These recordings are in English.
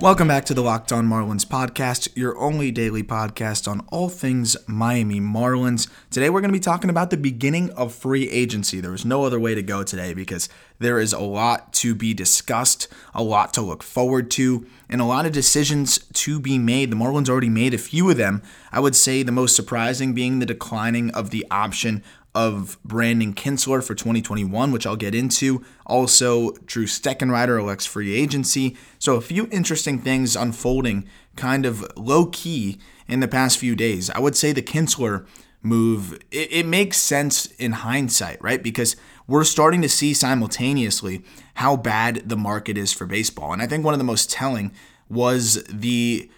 Welcome back to the Locked On Marlins podcast, your only daily podcast on all things Miami Marlins. Today we're going to be talking about the beginning of free agency. There was no other way to go today because there is a lot to be discussed, a lot to look forward to, and a lot of decisions to be made. The Marlins already made a few of them. I would say the most surprising being the declining of the option of Brandon Kintzler for 2021, which I'll get into. Also, Drew Steckenrider elects free agency. So, a few interesting things unfolding kind of low key in the past few days. I would say the Kintzler move, it, it makes sense in hindsight, right? Because we're starting to see simultaneously how bad the market is for baseball. And I think one of the most telling was the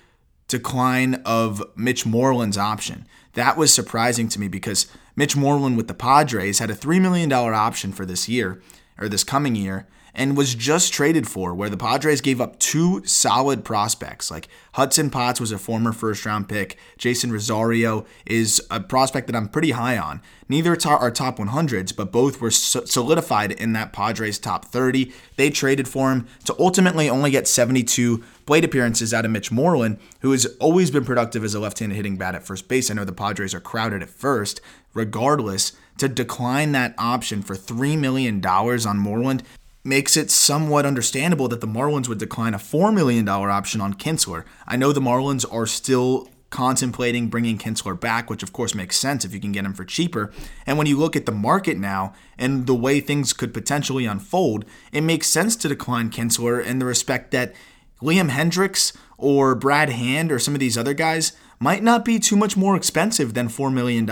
decline of Mitch Moreland's option. That was surprising to me because Mitch Moreland with the Padres had a $3 million option for this year, or this coming year, and was just traded for, where the Padres gave up two solid prospects. Like Hudson Potts was a former first round pick. Jeisson Rosario is a prospect that I'm pretty high on. Neither are top 100s, but both were solidified in that Padres top 30. They traded for him to ultimately only get 72 plate appearances out of Mitch Moreland, who has always been productive as a left handed hitting bat at first base. I know the Padres are crowded at first. Regardless, to decline that option for $3 million on Moreland makes it somewhat understandable that the Marlins would decline a $4 million option on Kintzler. I know the Marlins are still contemplating bringing Kintzler back, which of course makes sense if you can get him for cheaper. And when you look at the market now and the way things could potentially unfold, it makes sense to decline Kintzler in the respect that Liam Hendriks or Brad Hand or some of these other guys might not be too much more expensive than $4 million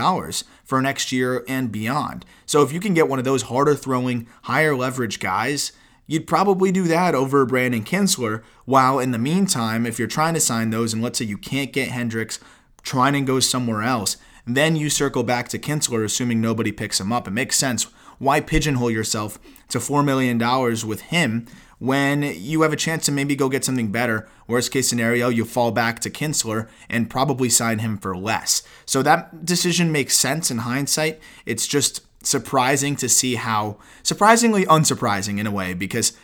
for next year and beyond. So if you can get one of those harder throwing, higher leverage guys, you'd probably do that over Brandon Kintzler. While in the meantime, if you're trying to sign those, and let's say you can't get Hendriks, trying to go somewhere else, then you circle back to Kintzler, assuming nobody picks him up. It makes sense. Why pigeonhole yourself to $4 million with him when you have a chance to maybe go get something better. Worst case scenario, you fall back to Kintzler and probably sign him for less. So that decision makes sense in hindsight. It's just surprising to see how, surprisingly unsurprising in a way, because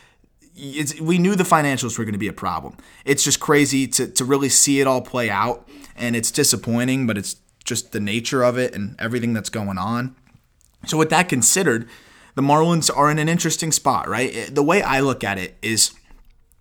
we knew the financials were going to be a problem. It's just crazy to, to really see it all play out, and it's disappointing, but it's just the nature of it and everything that's going on. So, with that considered, the Marlins are in an interesting spot, right? The way I look at it is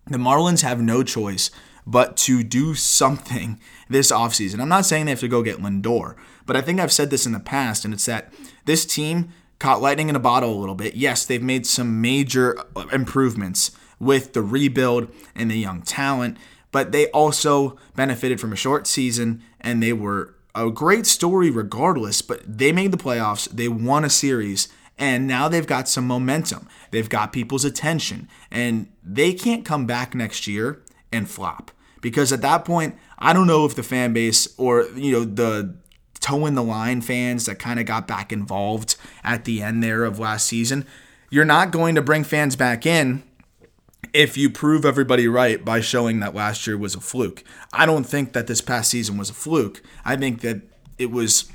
the Marlins have no choice but to do something this offseason. I'm not saying they have to go get Lindor, but I think I've said this in the past, and it's that this team caught lightning in a bottle a little bit. Yes, they've made some major uh, improvements with the rebuild and the young talent, but they also benefited from a short season and they were a great story regardless, but they made the playoffs, they won a series, and now they've got some momentum. They've got people's attention. And they can't come back next year and flop. Because at that point, I don't know if the fan base or, you know, the toe in the line fans that kind of got back involved at the end there of last season, you're not going to bring fans back in if you prove everybody right by showing that last year was a fluke. I don't think that this past season was a fluke. I think that it was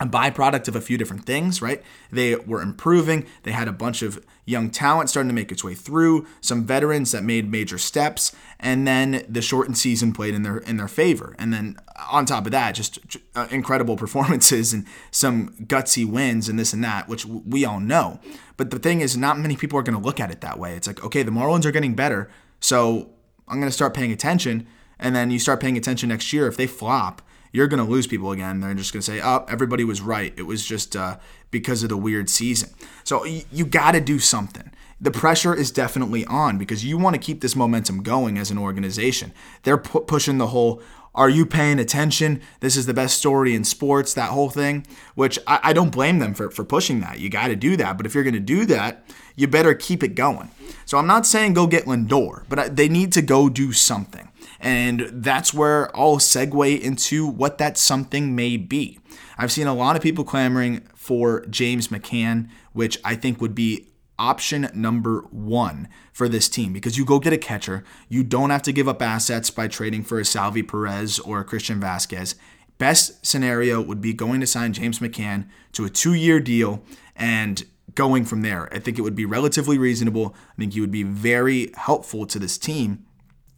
a byproduct of a few different things, right? They were improving. They had a bunch of young talent starting to make its way through, some veterans that made major steps, and then the shortened season played in their in their favor. And then on top of that, just uh, incredible performances and some gutsy wins and this and that, which we all know. But the thing is, not many people are going to look at it that way. It's like, okay, the Marlins are getting better, so I'm going to start paying attention. And then you start paying attention next year. If they flop, you're going to lose people again. They're just going to say, oh, everybody was right. It was just uh, because of the weird season. So you, you got to do something. The pressure is definitely on because you want to keep this momentum going as an organization. They're pu- pushing the whole, are you paying attention? This is the best story in sports, that whole thing, which I, I don't blame them for, for pushing that. You got to do that. But if you're going to do that, you better keep it going. So I'm not saying go get Lindor, but they need to go do something. And that's where I'll segue into what that something may be. I've seen a lot of people clamoring for James McCann, which I think would be option number one for this team because you go get a catcher. You don't have to give up assets by trading for a Salvy Perez or a Christian Vázquez. Best scenario would be going to sign James McCann to a two year deal and going from there. I think it would be relatively reasonable. I think he would be very helpful to this team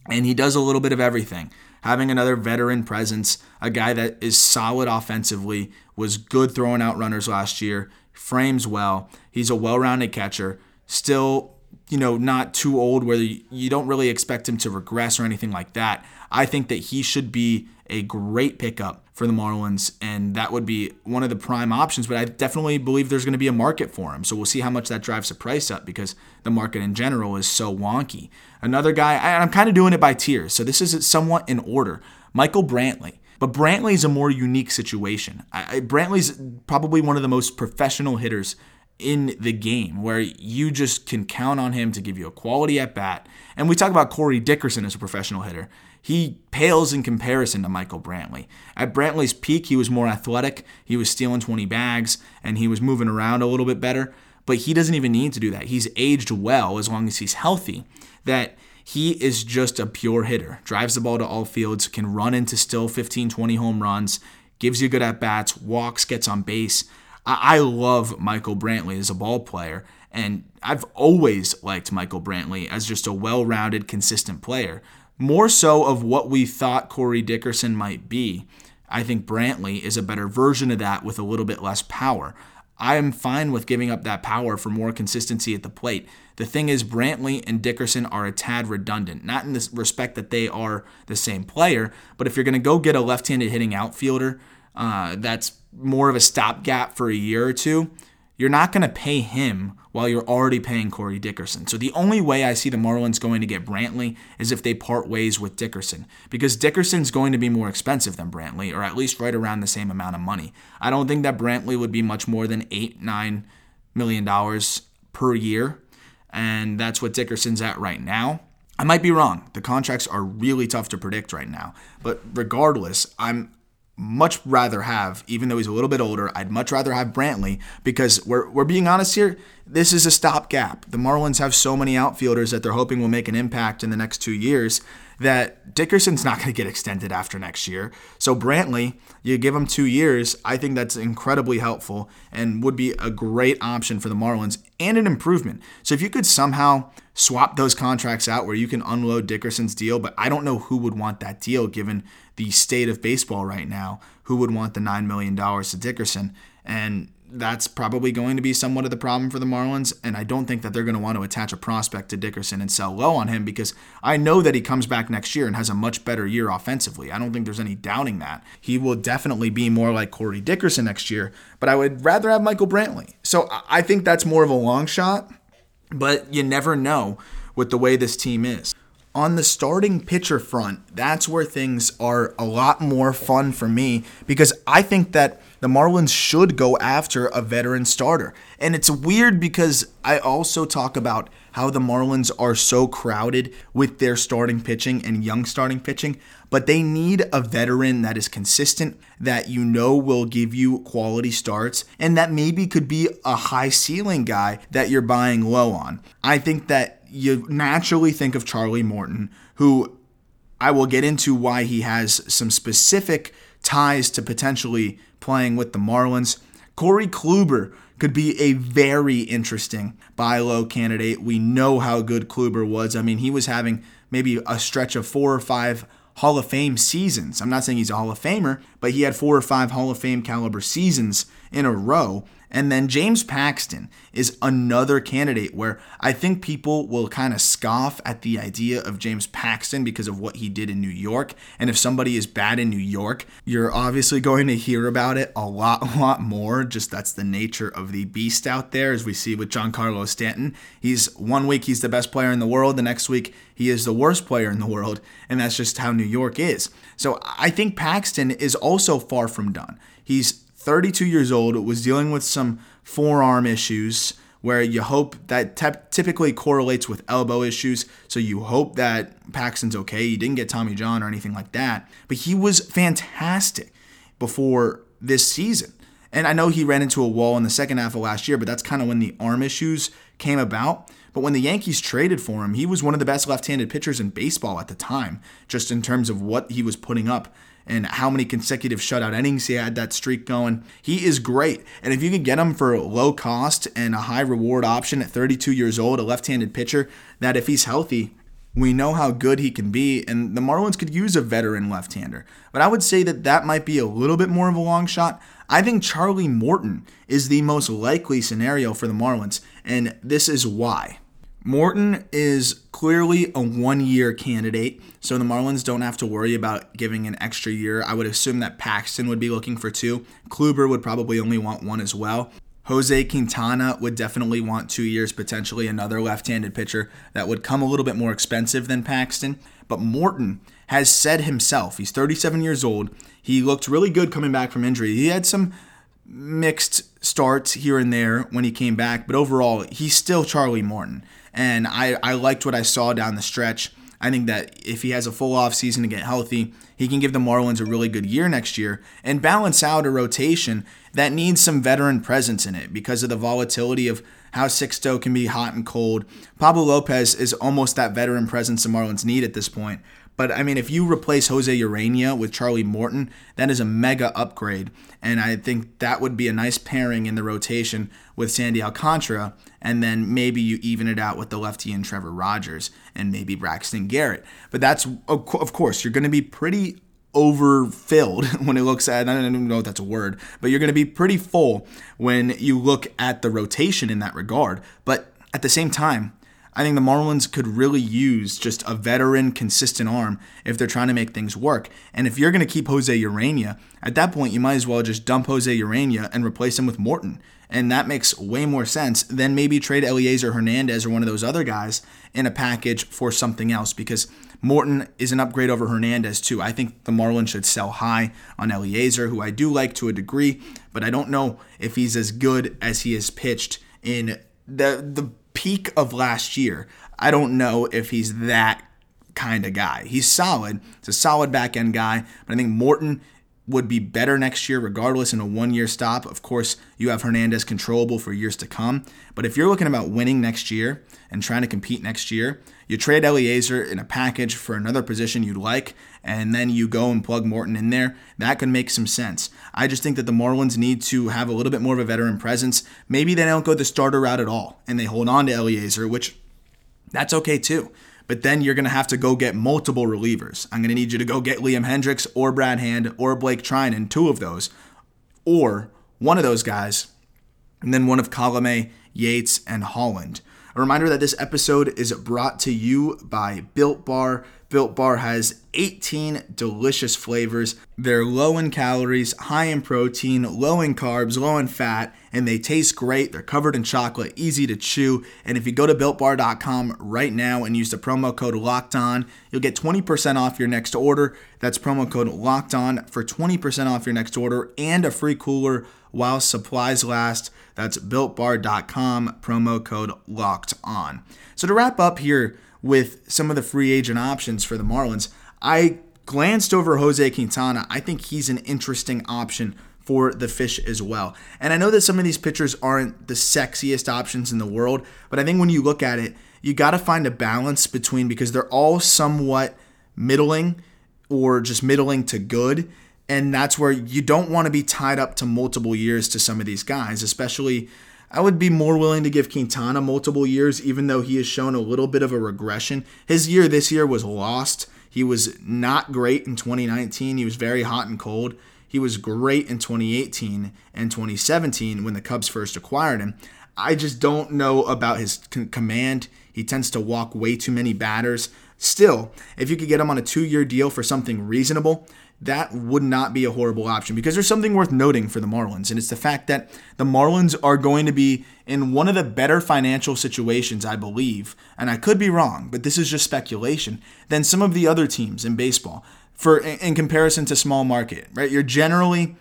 and he does a little bit of everything. Having another veteran presence, a guy that is solid offensively, was good throwing out runners last year, frames well. He's a well rounded catcher, still, you know, not too old where you don't really expect him to regress or anything like that. I think that he should be a great pickup for the Marlins, and that would be one of the prime options. But I definitely believe there's going to be a market for him. So we'll see how much that drives the price up because the market in general is so wonky. Another guy, I'm kind of doing it by tiers. So this is somewhat in order. Michael Brantley. But Brantley's a more unique situation. I, Brantley's probably one of the most professional hitters in the game where you just can count on him to give you a quality at bat. And we talk about Corey Dickerson as a professional hitter. He pales in comparison to Michael Brantley. At Brantley's peak, he was more athletic. He was stealing 20 bags and he was moving around a little bit better. But he doesn't even need to do that. He's aged well as long as he's healthy. That he is just a pure hitter. Drives the ball to all fields, can run into still 15, 20 home runs, gives you good at bats, walks, gets on base. I, love Michael Brantley as a ball player, and I've always liked Michael Brantley as just a well rounded, consistent player. More so of what we thought Corey Dickerson might be. I think Brantley is a better version of that with a little bit less power. I am fine with giving up that power for more consistency at the plate. The thing is, Brantley and Dickerson are a tad redundant, not in the respect that they are the same player, but if you're going to go get a left handed hitting outfielder uh, that's more of a stopgap for a year or two, you're not going to pay him while you're already paying Corey Dickerson. So the only way I see the Marlins going to get Brantley is if they part ways with Dickerson, because Dickerson's going to be more expensive than Brantley, or at least right around the same amount of money. I don't think that Brantley would be much more than eight, nine million dollars per year, and that's what Dickerson's at right now. I might be wrong. The contracts are really tough to predict right now. But regardless, I'm much rather have, even though he's a little bit older, I'd much rather have Brantley because we're, we're being honest here. This is a stopgap. The Marlins have so many outfielders that they're hoping will make an impact in the next two years that Dickerson's not going to get extended after next year. So Brantley, you give him two years, I think that's incredibly helpful and would be a great option for the Marlins and an improvement. So if you could somehow swap those contracts out where you can unload Dickerson's deal, but I don't know who would want that deal given the state of baseball right now. Who would want the $9 million to Dickerson? And that's probably going to be somewhat of the problem for the Marlins. And I don't think that they're going to want to attach a prospect to Dickerson and sell low on him because I know that he comes back next year and has a much better year offensively. I don't think there's any doubting that. He will definitely be more like Corey Dickerson next year, but I would rather have Michael Brantley. So I think that's more of a long shot, but you never know with the way this team is on the starting pitcher front, that's where things are a lot more fun for me because I think that the Marlins should go after a veteran starter. And it's weird because I also talk about how the Marlins are so crowded with their starting pitching and young starting pitching, but they need a veteran that is consistent, that you know will give you quality starts, and that maybe could be a high ceiling guy that you're buying low on. I think that you naturally think of Charlie Morton, who I will get into why he has some specific ties to potentially playing with the Marlins. Corey Kluber could be a very interesting buy low candidate. We know how good Kluber was. I mean, he was having maybe a stretch of four or five Hall of Fame seasons. I'm not saying he's a Hall of Famer, but he had four or five Hall of Fame caliber seasons in a row. And then James Paxton is another candidate where I think people will kind of scoff at the idea of James Paxton because of what he did in New York. And if somebody is bad in New York, you're obviously going to hear about it a lot, lot more. Just that's the nature of the beast out there, as we see with Giancarlo Stanton. He's one week he's the best player in the world, the next week he is the worst player in the world, and that's just how New York is. So I think Paxton is also far from done. He's 32 years old, was dealing with some forearm issues where you hope that te- typically correlates with elbow issues. So you hope that Paxton's okay. He didn't get Tommy John or anything like that, but he was fantastic before this season. And I know he ran into a wall in the second half of last year, but that's kind of when the arm issues came about. But when the Yankees traded for him, he was one of the best left handed pitchers in baseball at the time, just in terms of what he was putting up and how many consecutive shutout innings he had that streak going. He is great. And if you can get him for low cost and a high reward option at 32 years old, a left handed pitcher, that if he's healthy, we know how good he can be, and the Marlins could use a veteran left hander. But I would say that that might be a little bit more of a long shot. I think Charlie Morton is the most likely scenario for the Marlins, and this is why. Morton is clearly a one year candidate, so the Marlins don't have to worry about giving an extra year. I would assume that Paxton would be looking for two. Kluber would probably only want one as well. Jose Quintana would definitely want two years, potentially another left handed pitcher that would come a little bit more expensive than Paxton. But Morton has said himself, he's 37 years old. He looked really good coming back from injury. He had some mixed starts here and there when he came back, but overall, he's still Charlie Morton and I, I liked what I saw down the stretch. I think that if he has a full off season to get healthy, he can give the Marlins a really good year next year and balance out a rotation that needs some veteran presence in it because of the volatility of how Sixto can be hot and cold. Pablo Lopez is almost that veteran presence the Marlins need at this point. But I mean, if you replace Jose Ureña with Charlie Morton, that is a mega upgrade. And I think that would be a nice pairing in the rotation with Sandy Alcantara. And then maybe you even it out with the lefty and Trevor Rogers and maybe Braxton Garrett. But that's, of course, you're going to be pretty overfilled when it looks at I don't even know if that's a word, but you're going to be pretty full when you look at the rotation in that regard. But at the same time, I think the Marlins could really use just a veteran, consistent arm if they're trying to make things work. And if you're going to keep Jose Ureña, at that point, you might as well just dump Jose Ureña and replace him with Morton. And that makes way more sense than maybe trade Elieser Hernandez or one of those other guys in a package for something else because Morton is an upgrade over Hernandez, too. I think the Marlins should sell high on Elieser, who I do like to a degree, but I don't know if he's as good as he has pitched in the the peak of last year, I don't know if he's that kind of guy. He's solid. It's a solid back end guy, but I think Morton would be better next year regardless in a one year stop. Of course, you have Hernandez controllable for years to come. But if you're looking about winning next year and trying to compete next year, you trade Elieser in a package for another position you'd like, and then you go and plug Morton in there. That could make some sense. I just think that the Marlins need to have a little bit more of a veteran presence. Maybe they don't go the starter route at all and they hold on to Elieser, which that's okay too. But then you're going to have to go get multiple relievers. I'm going to need you to go get Liam Hendriks or Brad Hand or Blake Treinen, two of those, or one of those guys, and then one of Colome, Yates, and Holland. A reminder that this episode is brought to you by Built Bar. Built Bar has 18 delicious flavors. They're low in calories, high in protein, low in carbs, low in fat, and they taste great. They're covered in chocolate, easy to chew. And if you go to builtbar.com right now and use the promo code locked on, you'll get 20% off your next order. That's promo code locked on for 20% off your next order and a free cooler while supplies last. That's builtbar.com, promo code locked on. So to wrap up here with some of the free agent options for the Marlins, I glanced over Jose Quintana. I think he's an interesting option for the fish as well. And I know that some of these pitchers aren't the sexiest options in the world, but I think when you look at it, you got to find a balance between because they're all somewhat middling or just middling to good. And that's where you don't want to be tied up to multiple years to some of these guys, especially. I would be more willing to give Quintana multiple years, even though he has shown a little bit of a regression. His year this year was lost. He was not great in 2019. He was very hot and cold. He was great in 2018 and 2017 when the Cubs first acquired him. I just don't know about his command. He tends to walk way too many batters. Still, if you could get him on a two year deal for something reasonable, that would not be a horrible option because there's something worth noting for the Marlins, and it's the fact that the Marlins are going to be in one of the better financial situations, I believe, and I could be wrong, but this is just speculation, than some of the other teams in baseball for in comparison to small market, right? You're generally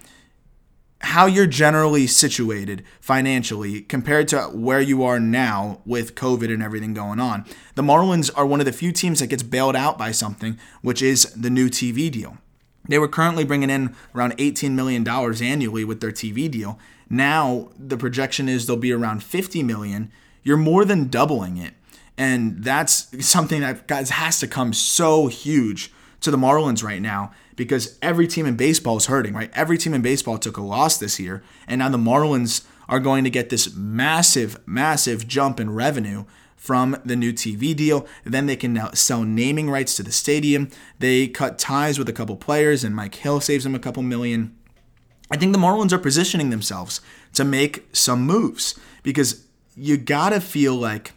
how you're generally situated financially compared to where you are now with COVID and everything going on. The Marlins are one of the few teams that gets bailed out by something, which is the new TV deal. They were currently bringing in around $18 million annually with their TV deal. Now the projection is they'll be around 50 million. You're more than doubling it. And that's something that guys has to come so huge to the Marlins right now because every team in baseball is hurting, right? Every team in baseball took a loss this year, and now the Marlins are going to get this massive, massive jump in revenue from the new TV deal. Then they can now sell naming rights to the stadium. They cut ties with a couple players, and Mike Hill saves them a couple million. I think the Marlins are positioning themselves to make some moves because you gotta feel like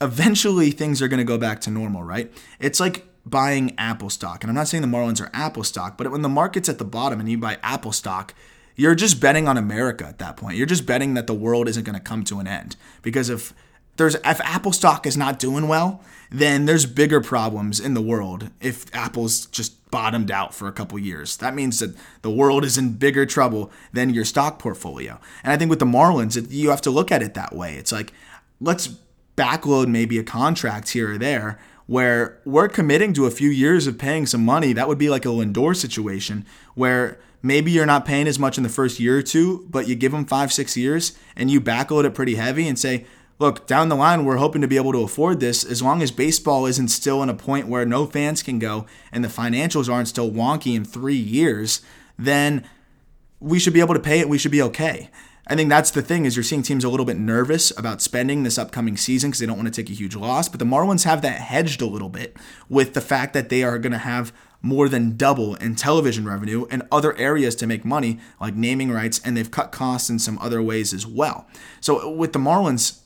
eventually things are gonna go back to normal, right? It's like buying Apple stock. And I'm not saying the Marlins are Apple stock, but when the market's at the bottom and you buy Apple stock, you're just betting on America at that point. You're just betting that the world isn't going to come to an end. Because if there's if Apple stock is not doing well, then there's bigger problems in the world if Apple's just bottomed out for a couple years. That means that the world is in bigger trouble than your stock portfolio. And I think with the Marlins, it, you have to look at it that way. It's like let's backload maybe a contract here or there where we're committing to a few years of paying some money. That would be like a Lindor situation where maybe you're not paying as much in the first year or two, but you give them five, six years and you backload it pretty heavy and say, look, down the line, we're hoping to be able to afford this as long as baseball isn't still in a point where no fans can go and the financials aren't still wonky in three years, then we should be able to pay it. We should be okay. I think that's the thing is you're seeing teams a little bit nervous about spending this upcoming season because they don't want to take a huge loss. But the Marlins have that hedged a little bit with the fact that they are going to have more than double in television revenue and other areas to make money like naming rights, and they've cut costs in some other ways as well. So with the Marlins,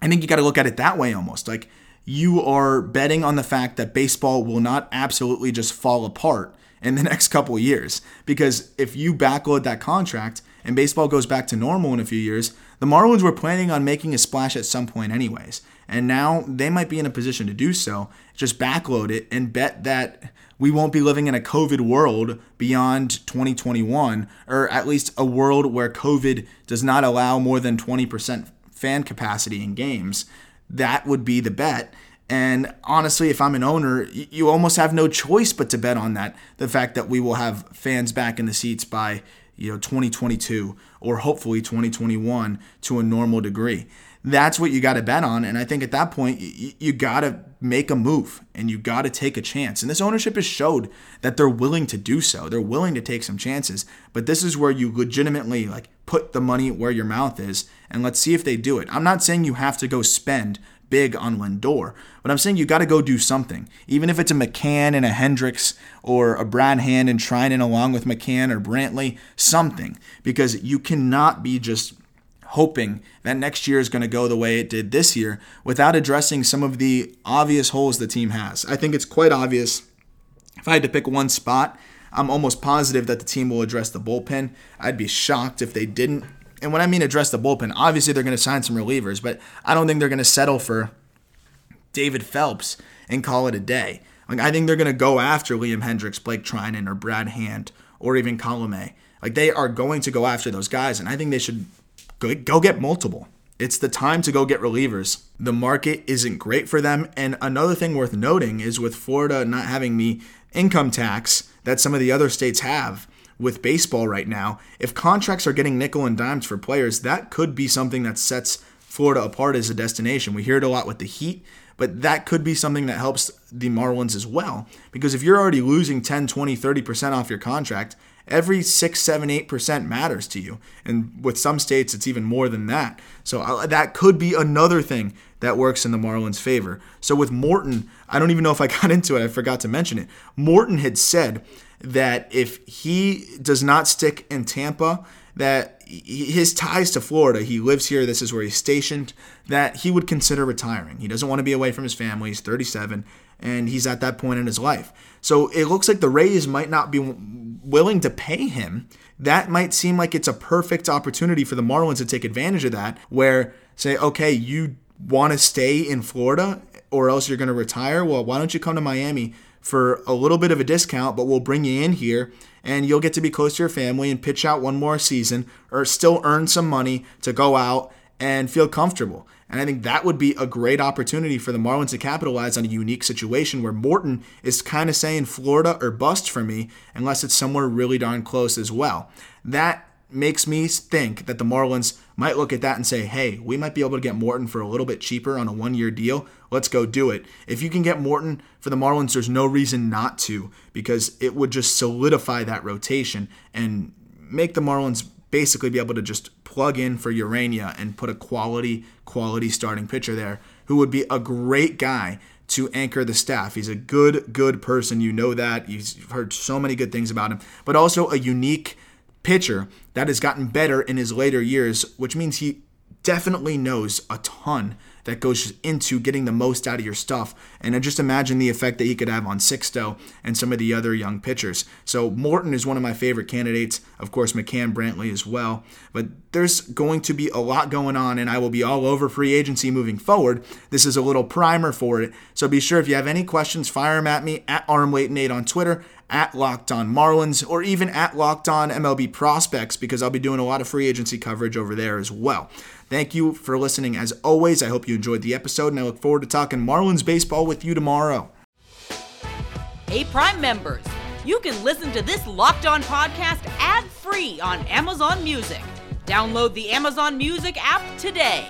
I think you got to look at it that way almost like you are betting on the fact that baseball will not absolutely just fall apart in the next couple years because if you backload that contract and baseball goes back to normal in a few years, the Marlins were planning on making a splash at some point, anyways. And now they might be in a position to do so. Just backload it and bet that we won't be living in a COVID world beyond 2021, or at least a world where COVID does not allow more than 20% fan capacity in games. That would be the bet. And honestly, if I'm an owner, you almost have no choice but to bet on that. The fact that we will have fans back in the seats by you know 2022 or hopefully 2021 to a normal degree that's what you got to bet on and i think at that point you, you got to make a move and you got to take a chance and this ownership has showed that they're willing to do so they're willing to take some chances but this is where you legitimately like put the money where your mouth is and let's see if they do it i'm not saying you have to go spend big on Lindor. But I'm saying you got to go do something. Even if it's a McCann and a Hendriks or a Brad Hand and Treinen along with McCann or Brantley, something. Because you cannot be just hoping that next year is going to go the way it did this year without addressing some of the obvious holes the team has. I think it's quite obvious. If I had to pick one spot, I'm almost positive that the team will address the bullpen. I'd be shocked if they didn't and when I mean address the bullpen, obviously they're going to sign some relievers, but I don't think they're going to settle for David Phelps and call it a day. Like I think they're going to go after Liam Hendriks, Blake Treinen, or Brad Hand, or even Colome. Like they are going to go after those guys, and I think they should go, go get multiple. It's the time to go get relievers. The market isn't great for them. And another thing worth noting is with Florida not having the income tax that some of the other states have, with baseball right now. If contracts are getting nickel and dimes for players, that could be something that sets Florida apart as a destination. We hear it a lot with the Heat, but that could be something that helps the Marlins as well. Because if you're already losing 10, 20, 30% off your contract, every 6, 7, 8% matters to you. And with some states, it's even more than that. So uh, that could be another thing that works in the Marlins' favor. So with Morton, I don't even know if I got into it, I forgot to mention it. Morton had said that if he does not stick in Tampa, that his ties to Florida, he lives here, this is where he's stationed, that he would consider retiring. He doesn't want to be away from his family. He's 37 and he's at that point in his life. So it looks like the Rays might not be willing to pay him. That might seem like it's a perfect opportunity for the Marlins to take advantage of that, where say, okay, you want to stay in Florida or else you're going to retire. Well, why don't you come to Miami for a little bit of a discount, but we'll bring you in here and you'll get to be close to your family and pitch out one more season or still earn some money to go out and feel comfortable. And I think that would be a great opportunity for the Marlins to capitalize on a unique situation where Morton is kind of saying Florida or bust for me, unless it's somewhere really darn close as well. That makes me think that the Marlins might look at that and say, hey, we might be able to get Morton for a little bit cheaper on a one year deal. Let's go do it. If you can get Morton for the Marlins, there's no reason not to because it would just solidify that rotation and make the Marlins basically be able to just plug in for Ureña and put a quality, quality starting pitcher there who would be a great guy to anchor the staff. He's a good, good person. You know that. You've heard so many good things about him, but also a unique pitcher that has gotten better in his later years, which means he definitely knows a ton that goes into getting the most out of your stuff. And I just imagine the effect that he could have on Sixto and some of the other young pitchers. So Morton is one of my favorite candidates. Of course, McCann Brantley as well. But there's going to be a lot going on, and I will be all over free agency moving forward. This is a little primer for it. So be sure if you have any questions, fire them at me at ArmWait8 on Twitter at Locked On Marlins or even at Locked On MLB Prospects because I'll be doing a lot of free agency coverage over there as well. Thank you for listening as always. I hope you enjoyed the episode and I look forward to talking Marlins baseball with you tomorrow. Hey, Prime members, you can listen to this Locked On podcast ad free on Amazon Music. Download the Amazon Music app today.